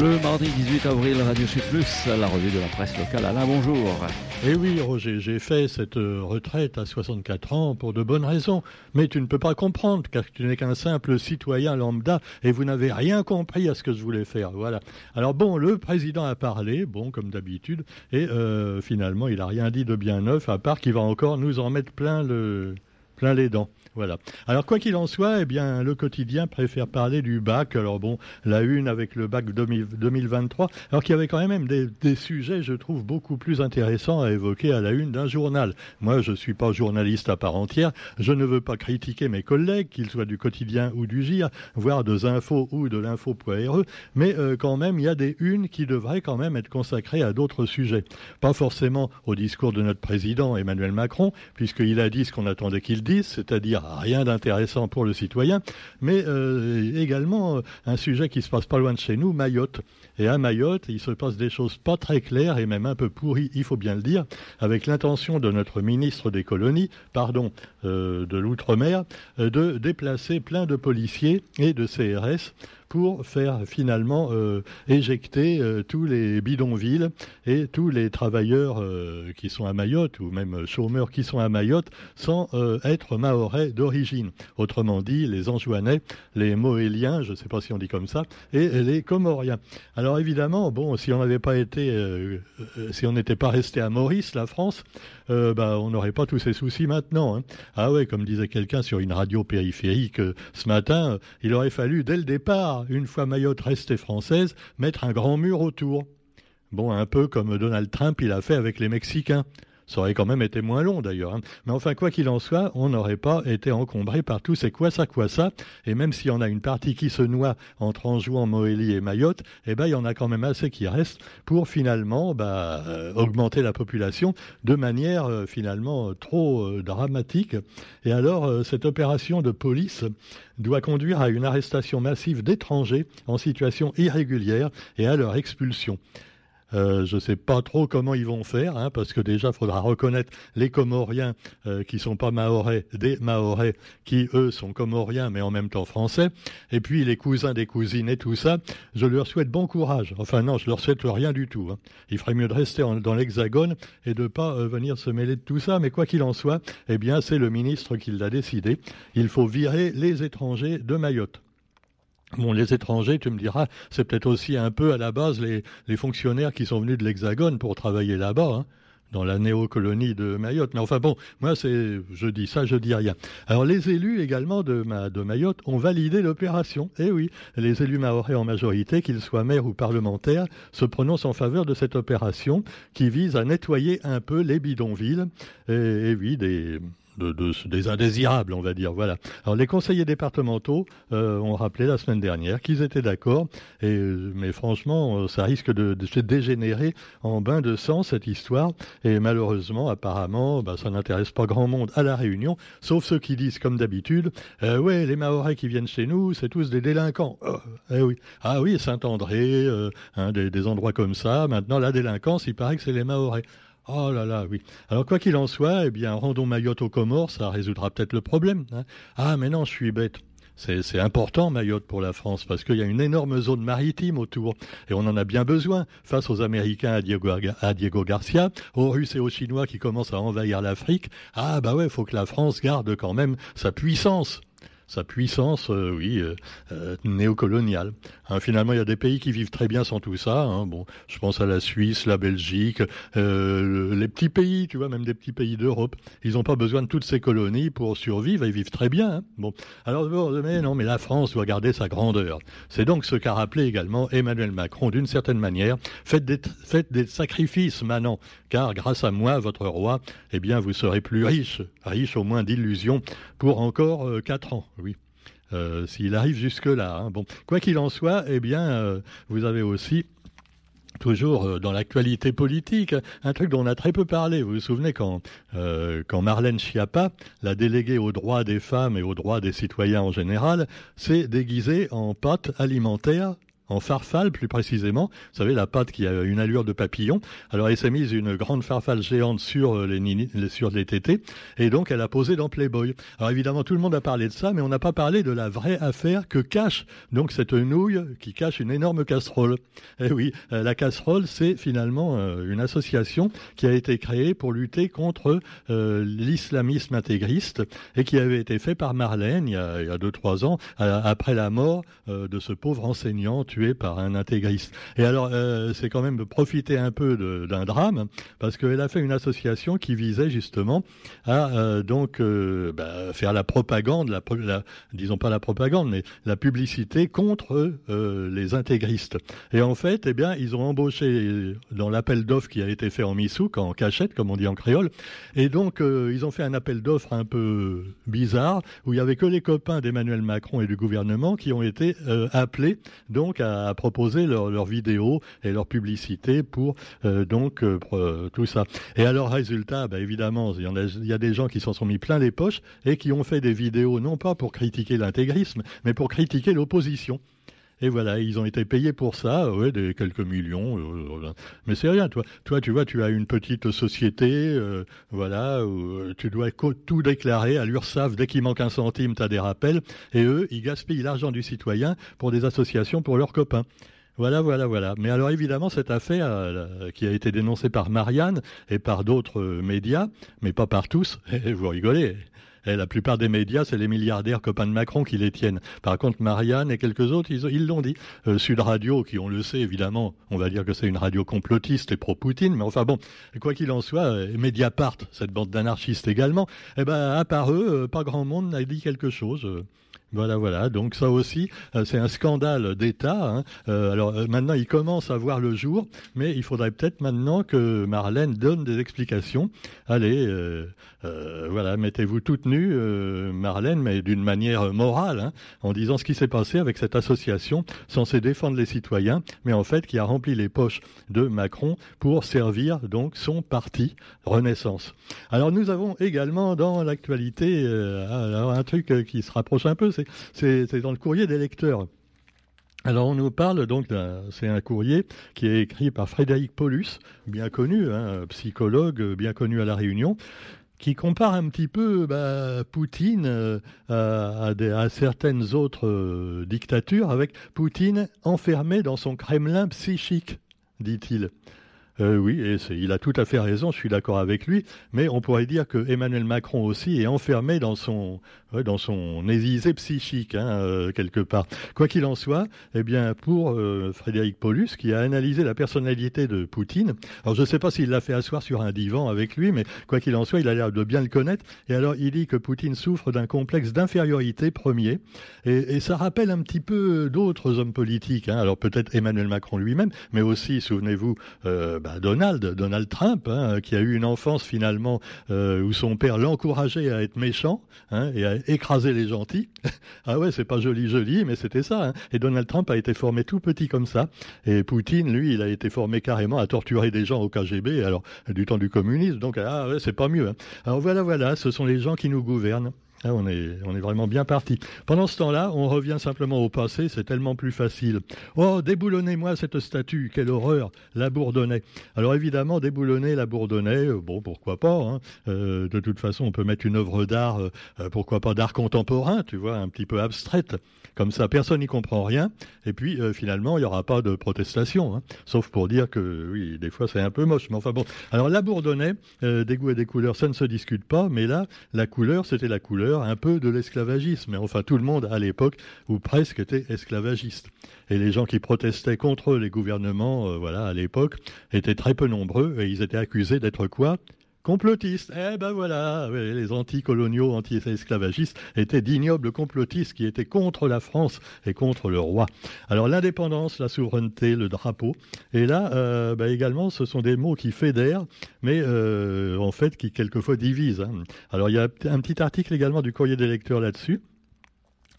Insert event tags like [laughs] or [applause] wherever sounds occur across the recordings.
Le mardi 18 avril, Radio Sud Plus, la revue de la presse locale. Alain, bonjour. Eh oui, Roger, j'ai fait cette euh, retraite à 64 ans pour de bonnes raisons. Mais tu ne peux pas comprendre, car tu n'es qu'un simple citoyen lambda et vous n'avez rien compris à ce que je voulais faire. Voilà. Alors bon, le président a parlé, bon, comme d'habitude, et euh, finalement, il n'a rien dit de bien neuf, à part qu'il va encore nous en mettre plein le plein les dents. Voilà. Alors quoi qu'il en soit, eh bien le quotidien préfère parler du bac. Alors bon, la une avec le bac 2023, alors qu'il y avait quand même des, sujets, je trouve, beaucoup plus intéressants à évoquer à la une d'un journal. Moi, je ne suis pas journaliste à part entière. Je ne veux pas critiquer mes collègues, qu'ils soient du quotidien ou du GIR, voire de Infos ou de l'info.re, mais euh, quand même, il y a des unes qui devraient quand même être consacrées à d'autres sujets. Pas forcément au discours de notre président Emmanuel Macron, puisqu'il a dit ce qu'on attendait qu'il dise, c'est-à-dire rien d'intéressant pour le citoyen, mais euh, également euh, un sujet qui se passe pas loin de chez nous, Mayotte. Et à Mayotte, il se passe des choses pas très claires et même un peu pourries, il faut bien le dire, avec l'intention de notre ministre des colonies, pardon, de l'outre-mer, de déplacer plein de policiers et de CRS pour faire finalement euh, éjecter euh, tous les bidonvilles et tous les travailleurs euh, qui sont à Mayotte ou même chômeurs qui sont à Mayotte sans être maorais d'origine. Autrement dit, les Anjouanais, les Moéliens, je ne sais pas si on dit comme ça, et les Comoriens. Alors évidemment, bon, si on n'avait pas été, si on n'était pas resté à Maurice, la France, bah, on n'aurait pas tous ces soucis maintenant. Hein. Ah ouais, comme disait quelqu'un sur une radio périphérique ce matin, il aurait fallu dès le départ une fois Mayotte restée française, mettre un grand mur autour. Bon, un peu comme Donald Trump il a fait avec les Mexicains. Ça aurait quand même été moins long d'ailleurs. Hein. Mais enfin, quoi qu'il en soit, on n'aurait pas été encombré par tous ces quoi ça, quoi ça. Et même s'il y en a une partie qui se noie entre Anjouan, Moélie et Mayotte, eh ben, il y en a quand même assez qui restent pour finalement bah, euh, augmenter la population de manière euh, finalement trop euh, dramatique. Et alors, cette opération de police doit conduire à une arrestation massive d'étrangers en situation irrégulière et à leur expulsion. Euh, je ne sais pas trop comment ils vont faire, hein, parce que déjà, il faudra reconnaître les Comoriens euh, qui sont pas maorais, des maorais qui, eux, sont Comoriens, mais en même temps français. Et puis, les cousins des cousines et tout ça, je leur souhaite bon courage. Enfin, non, je leur souhaite rien du tout. Hein. Il ferait mieux de rester dans l'hexagone et de pas euh, venir se mêler de tout ça. Mais quoi qu'il en soit, eh bien, c'est le ministre qui l'a décidé. Il faut virer les étrangers de Mayotte. Bon, les étrangers, tu me diras, c'est peut-être aussi un peu à la base les, fonctionnaires qui sont venus de l'Hexagone pour travailler là-bas, hein, dans la néocolonie de Mayotte. Mais enfin bon, moi c'est, je dis ça, je dis rien. Alors les élus également de, de Mayotte ont validé l'opération. Eh oui, les élus maorais en majorité, qu'ils soient maires ou parlementaires, se prononcent en faveur de cette opération qui vise à nettoyer un peu les bidonvilles. Et, et oui, des de, des indésirables, on va dire. Voilà. Alors les conseillers départementaux euh, ont rappelé la semaine dernière qu'ils étaient d'accord, et euh, mais franchement, euh, ça risque de, se dégénérer en bain de sang cette histoire. Et malheureusement, apparemment, bah, ça n'intéresse pas grand monde à la Réunion, sauf ceux qui disent, comme d'habitude, euh, ouais, les Mahorais qui viennent chez nous, c'est tous des délinquants. Oh, eh oui. Ah oui, Saint-André, hein, des, des endroits comme ça. Maintenant, la délinquance, il paraît que c'est les Mahorais. Oh là là, oui. Alors quoi qu'il en soit, eh bien, rendons Mayotte aux Comores, ça résoudra peut-être le problème. Hein. Ah, mais non, je suis bête. C'est important Mayotte pour la France parce qu'il y a une énorme zone maritime autour et on en a bien besoin face aux Américains à Diego, à Diego Garcia, aux Russes et aux Chinois qui commencent à envahir l'Afrique. Ah bah ouais, faut que la France garde quand même sa puissance sa puissance, euh, oui, euh, euh, néocoloniale. Hein, finalement, il y a des pays qui vivent très bien sans tout ça. Hein. Je pense à la Suisse, la Belgique, les petits pays, tu vois, même des petits pays d'Europe. Ils n'ont pas besoin de toutes ces colonies pour survivre. Ils vivent très bien. Hein. Bon, alors mais non, mais la France doit garder sa grandeur. C'est donc ce qu'a rappelé également Emmanuel Macron d'une certaine manière. Faites des, faites des sacrifices maintenant, car grâce à moi, votre roi, eh bien, vous serez plus riche, riche au moins d'illusions pour encore quatre ans. Oui. Euh, s'il arrive jusque-là. Hein. Bon, quoi qu'il en soit, eh bien, euh, vous avez aussi toujours euh, dans l'actualité politique, un truc dont on a très peu parlé. Vous vous souvenez quand, quand Marlène Schiappa, la déléguée aux droits des femmes et aux droits des citoyens en général, s'est déguisée en pâte alimentaire en farfalle plus précisément. Vous savez, la pâte qui a une allure de papillon. Alors elle s'est mise une grande farfalle géante sur euh, les, sur les tétés et donc elle a posé dans Playboy. Alors évidemment, tout le monde a parlé de ça, mais on n'a pas parlé de la vraie affaire que cache donc cette nouille qui cache une énorme casserole. Eh oui, euh, la casserole, c'est finalement euh, une association qui a été créée pour lutter contre l'islamisme intégriste et qui avait été fait par Marlène il y a, deux trois ans après la mort de ce pauvre enseignant tué par un intégriste. Et alors, euh, c'est quand même profiter un peu d'un drame, parce qu'elle a fait une association qui visait justement à euh, donc euh, bah, faire la propagande, disons pas la propagande, mais la publicité contre les intégristes. Et en fait, eh bien, ils ont embauché dans l'appel d'offres qui a été fait en Missouk, en cachette, comme on dit en créole, et donc ils ont fait un appel d'offres un peu bizarre, où il y avait que les copains d'Emmanuel Macron et du gouvernement qui ont été appelés donc à proposer leurs vidéos et leurs publicités pour euh, donc euh, euh, tout ça. Et alors résultat, bah, évidemment, il y, a, y a des gens qui s'en sont mis plein les poches et qui ont fait des vidéos non pas pour critiquer l'intégrisme, mais pour critiquer l'opposition. Et voilà, ils ont été payés pour ça, ouais, des quelques millions. mais c'est rien, toi. Toi, tu vois, tu as une petite société, voilà, où tu dois tout déclarer à l'URSSAF. Dès qu'il manque un centime, tu as des rappels. Et eux, ils gaspillent l'argent du citoyen pour des associations pour leurs copains. Voilà, voilà, voilà. Mais alors évidemment, cette affaire qui a été dénoncée par Marianne et par d'autres médias, mais pas par tous, [laughs] vous rigolez, la plupart des médias, c'est les milliardaires copains de Macron qui les tiennent. Par contre, Marianne et quelques autres, ils l'ont dit. Euh, Sud Radio, qui on le sait évidemment, on va dire que c'est une radio complotiste et pro-Poutine, mais enfin bon, quoi qu'il en soit, euh, Mediapart, cette bande d'anarchistes également, eh ben, à part eux, euh, pas grand monde n'a dit quelque chose. Voilà, voilà. Donc ça aussi, euh, c'est un scandale d'État. Hein. Euh, alors euh, maintenant, il commence à voir le jour, mais il faudrait peut-être maintenant que Marlène donne des explications. Allez, voilà, mettez-vous toute nue, Marlène, mais d'une manière morale, hein, en disant ce qui s'est passé avec cette association censée défendre les citoyens, mais en fait qui a rempli les poches de Macron pour servir donc son parti Renaissance. Alors nous avons également dans l'actualité un truc qui se rapproche un peu, dans le courrier des lecteurs. Alors on nous parle donc, c'est un courrier qui est écrit par Frédéric Paulus, bien connu, hein, psychologue bien connu à la Réunion, qui compare un petit peu bah, Poutine euh, à, certaines autres euh, dictatures, avec Poutine enfermé dans son Kremlin psychique, dit-il. Euh, oui, et il a tout à fait raison, je suis d'accord avec lui, mais on pourrait dire que Emmanuel Macron aussi est enfermé dans son, dans son psychique, hein, euh, quelque part. Quoi qu'il en soit, eh bien, pour euh, Frédéric Paulus, qui a analysé la personnalité de Poutine, alors je ne sais pas s'il l'a fait asseoir sur un divan avec lui, mais quoi qu'il en soit, il a l'air de bien le connaître, et alors il dit que Poutine souffre d'un complexe d'infériorité premier, et, ça rappelle un petit peu d'autres hommes politiques, hein. alors peut-être Emmanuel Macron lui-même, mais aussi, souvenez-vous, bah, Donald, Donald Trump, hein, qui a eu une enfance finalement euh, où son père l'encourageait à être méchant hein, et à écraser les gentils. [laughs] ah ouais, c'est pas joli, joli, mais c'était ça. Hein. Et Donald Trump a été formé tout petit comme ça. Et Poutine, lui, il a été formé carrément à torturer des gens au KGB, alors du temps du communisme. Donc ah ouais, c'est pas mieux. Alors voilà, voilà, ce sont les gens qui nous gouvernent. Ah, on, est, on est vraiment bien parti. Pendant ce temps-là, on revient simplement au passé, c'est tellement plus facile. Oh, déboulonnez-moi cette statue, quelle horreur, la Bourdonnais. Alors évidemment, déboulonner la Bourdonnais, euh, bon, pourquoi pas. Hein. Euh, de toute façon, on peut mettre une œuvre d'art, euh, pourquoi pas d'art contemporain, tu vois, un petit peu abstraite. Comme ça, personne n'y comprend rien. Et puis, finalement, il n'y aura pas de protestation. Hein. Sauf pour dire que, oui, des fois, c'est un peu moche. Mais enfin bon. Alors, la Bourdonnais, des goûts et des couleurs, ça ne se discute pas. Mais là, la couleur, c'était la couleur un peu de l'esclavagisme. Enfin, tout le monde à l'époque, ou presque, était esclavagiste. Et les gens qui protestaient contre les gouvernements, euh, voilà, à l'époque, étaient très peu nombreux et ils étaient accusés d'être quoi? Complotistes. Eh ben voilà, les anticoloniaux, anti-esclavagistes étaient d'ignobles complotistes qui étaient contre la France et contre le roi. Alors l'indépendance, la souveraineté, le drapeau. Et là, euh, bah, également, ce sont des mots qui fédèrent, mais euh, en fait qui quelquefois divisent. Hein. Alors il y a un petit article également du courrier des lecteurs là-dessus.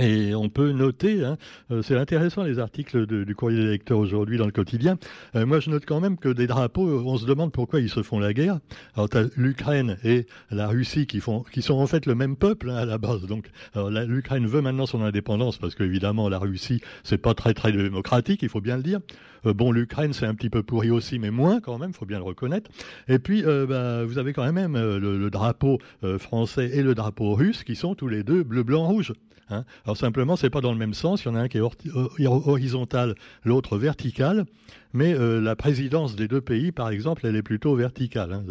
Et on peut noter, hein, euh, c'est intéressant les articles du courrier des lecteurs aujourd'hui dans le quotidien. Euh, moi, je note quand même que des drapeaux, euh, on se demande pourquoi ils se font la guerre. Alors, tu as l'Ukraine et la Russie qui font, qui sont en fait le même peuple hein, à la base. Donc, l'Ukraine veut maintenant son indépendance parce qu'évidemment la Russie, c'est pas très très démocratique, il faut bien le dire. bon, l'Ukraine, c'est un petit peu pourri aussi, mais moins quand même, faut bien le reconnaître. Et puis, bah, vous avez quand même le, le drapeau français et le drapeau russe qui sont tous les deux bleu, blanc, rouge. Hein. Alors simplement, c'est pas dans le même sens. Il y en a un qui est euh, horizontal, l'autre vertical. Mais euh, la présidence des deux pays, par exemple, elle est plutôt verticale. Hein.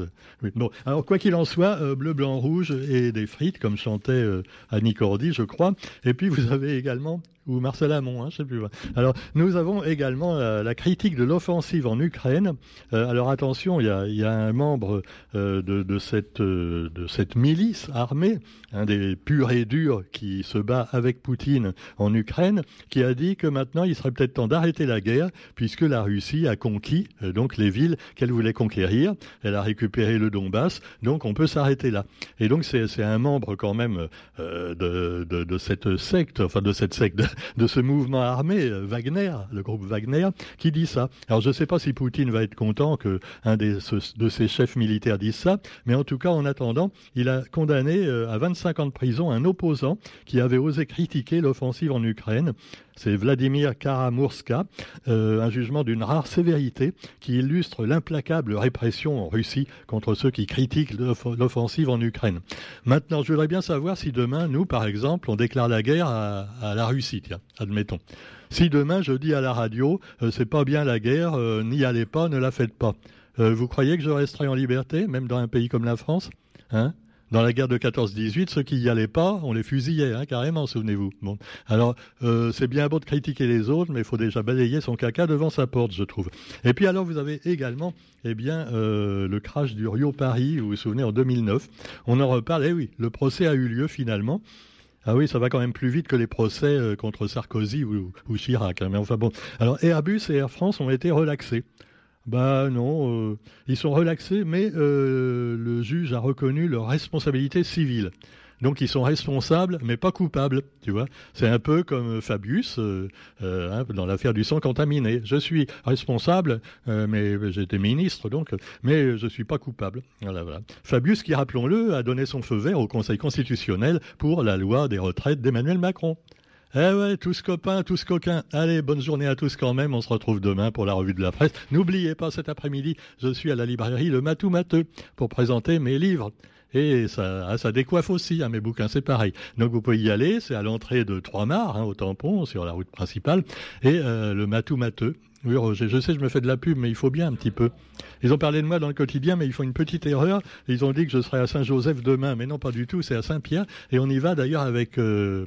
Bon, alors quoi qu'il en soit, euh, bleu, blanc, rouge et des frites, comme chantait Annie Cordy, je crois. Et puis vous avez également ou Marcel Amont, hein, je sais plus. Alors, nous avons également euh, la critique de l'offensive en Ukraine. Euh, alors attention, il y a, un membre euh, de cette milice armée, un des purs et durs qui se bat avec Poutine en Ukraine, qui a dit que maintenant il serait peut-être temps d'arrêter la guerre, puisque la Russie a conquis donc les villes qu'elle voulait conquérir. Elle a récupéré le Donbass, donc on peut s'arrêter là. Et donc c'est un membre quand même de, de, cette secte, enfin de cette secte, de ce mouvement armé, euh, Wagner, le groupe Wagner, qui dit ça. Alors je ne sais pas si Poutine va être content que un de ses chefs militaires dise ça, mais en tout cas, en attendant, il a condamné euh, à 25 ans de prison un opposant qui avait osé critiquer l'offensive en Ukraine c'est Vladimir Karamurska, euh, un jugement d'une rare sévérité qui illustre l'implacable répression en Russie contre ceux qui critiquent l'offensive en Ukraine. Maintenant, je voudrais bien savoir si demain, nous, par exemple, on déclare la guerre à, la Russie, tiens, admettons. Si demain je dis à la radio, euh, c'est pas bien la guerre, euh, n'y allez pas, ne la faites pas. vous croyez que je resterai en liberté, même dans un pays comme la France hein? Dans la guerre de 14-18, ceux qui y allaient pas, on les fusillait, hein, carrément, souvenez-vous. Bon. Alors, euh, c'est bien beau de critiquer les autres, mais il faut déjà balayer son caca devant sa porte, je trouve. Et puis alors, vous avez également, eh bien, euh, le crash du Rio Paris, vous vous souvenez, en 2009. On en reparle, eh oui, le procès a eu lieu finalement. Ah oui, ça va quand même plus vite que les procès euh, contre Sarkozy ou, ou Chirac. Hein, mais enfin bon. Alors Airbus et Air France ont été relaxés. Bah non, euh, ils sont relaxés, mais euh, le juge a reconnu leur responsabilité civile. Donc ils sont responsables, mais pas coupables, tu vois. C'est un peu comme Fabius euh, hein, dans l'affaire du sang contaminé. Je suis responsable, mais j'étais ministre, donc, mais je suis pas coupable. Fabius, qui rappelons-le, a donné son feu vert au Conseil constitutionnel pour la loi des retraites d'Emmanuel Macron. Eh ouais, tous copains, tous coquins. Allez, bonne journée à tous quand même. On se retrouve demain pour la revue de la presse. N'oubliez pas, cet après-midi, je suis à la librairie Le Matou Mateux pour présenter mes livres. Et ça, ah, décoiffe aussi, hein, mes bouquins, c'est pareil. Donc vous pouvez y aller, c'est à l'entrée de Trois-Mars, hein, au tampon, sur la route principale, et euh, le Matou Mateux. Oui, Roger, je sais, je me fais de la pub, mais il faut bien un petit peu. Ils ont parlé de moi dans le quotidien, mais ils font une petite erreur. Ils ont dit que je serais à Saint-Joseph demain, mais non, pas du tout, c'est à Saint-Pierre. Et on y va d'ailleurs avec, euh,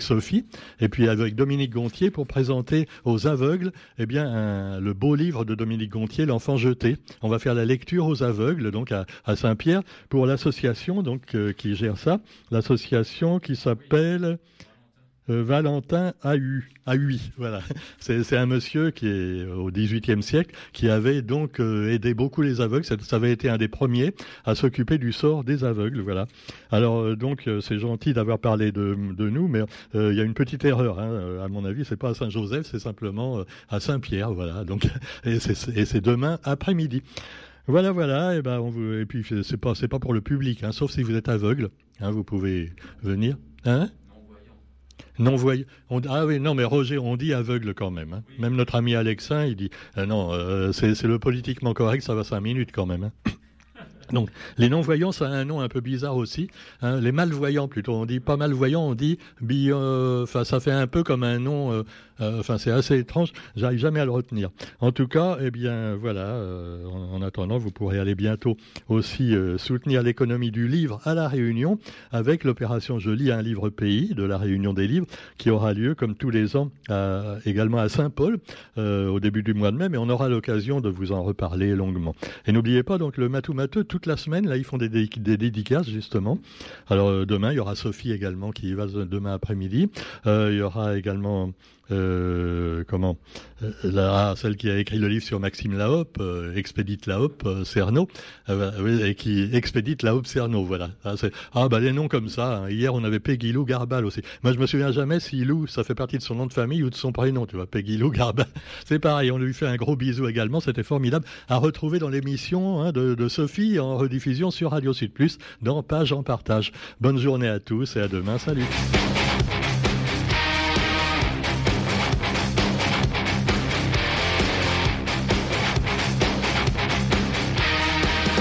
Sophie, et puis avec Dominique Gontier pour présenter aux aveugles eh bien, le beau livre de Dominique Gontier, L'enfant jeté. On va faire la lecture aux aveugles, donc à, à Saint-Pierre, pour l'association donc euh, qui gère ça, l'association qui s'appelle... Euh, Valentin AU, AUI, voilà. [laughs] C'est un monsieur qui est au XVIIIe siècle, qui avait donc euh, aidé beaucoup les aveugles. Ça, avait été un des premiers à s'occuper du sort des aveugles, voilà. Alors euh, donc c'est gentil d'avoir parlé de, nous, mais il y a une petite erreur, hein. à mon avis, c'est pas à Saint-Joseph, c'est simplement à Saint-Pierre, voilà. Donc [laughs] et c'est demain après-midi. Voilà, voilà. Et ben, on vous, et puis c'est pas, c'est pas pour le public, hein, sauf si vous êtes aveugle. Hein, vous pouvez venir. Hein? Non voyant. ah oui, non, mais Roger, on dit aveugle quand même. Hein. Même notre ami Alexin, il dit euh, non, euh, c'est le politiquement correct, ça va cinq minutes quand même. Hein. Donc, les non-voyants, ça a un nom un peu bizarre aussi. Hein. Les malvoyants, plutôt, on dit pas malvoyants, on dit bio. Euh, enfin, ça fait un peu comme un nom euh, enfin, c'est assez étrange. J'arrive jamais à le retenir. En tout cas, eh bien, voilà. Euh, en, attendant, vous pourrez aller bientôt aussi euh, soutenir l'économie du livre à la Réunion avec l'opération Je lis un livre pays de la Réunion des livres qui aura lieu comme tous les ans également à Saint-Paul au début du mois de mai. Mais on aura l'occasion de vous en reparler longuement. Et n'oubliez pas donc le Matou Mateux toute la semaine. Là, ils font des, des dédicaces justement. Alors demain, il y aura Sophie également qui y va demain après-midi. il y aura également euh, comment euh, la, celle qui a écrit le livre sur Maxime Laop, euh, expédite Laop, euh, Cerno, et qui expédite Laop Cerno, voilà. Ah, ah bah les noms comme ça. Hein. Hier on avait Peggy Lou Garbal aussi. Moi je me souviens jamais si Lou ça fait partie de son nom de famille ou de son prénom, tu vois. Peggy Lou Garbal, [laughs] c'est pareil. On lui fait un gros bisou également. C'était formidable à retrouver dans l'émission hein, de, de, Sophie en rediffusion sur Radio Sud Plus dans Page en partage. Bonne journée à tous et à demain. Salut.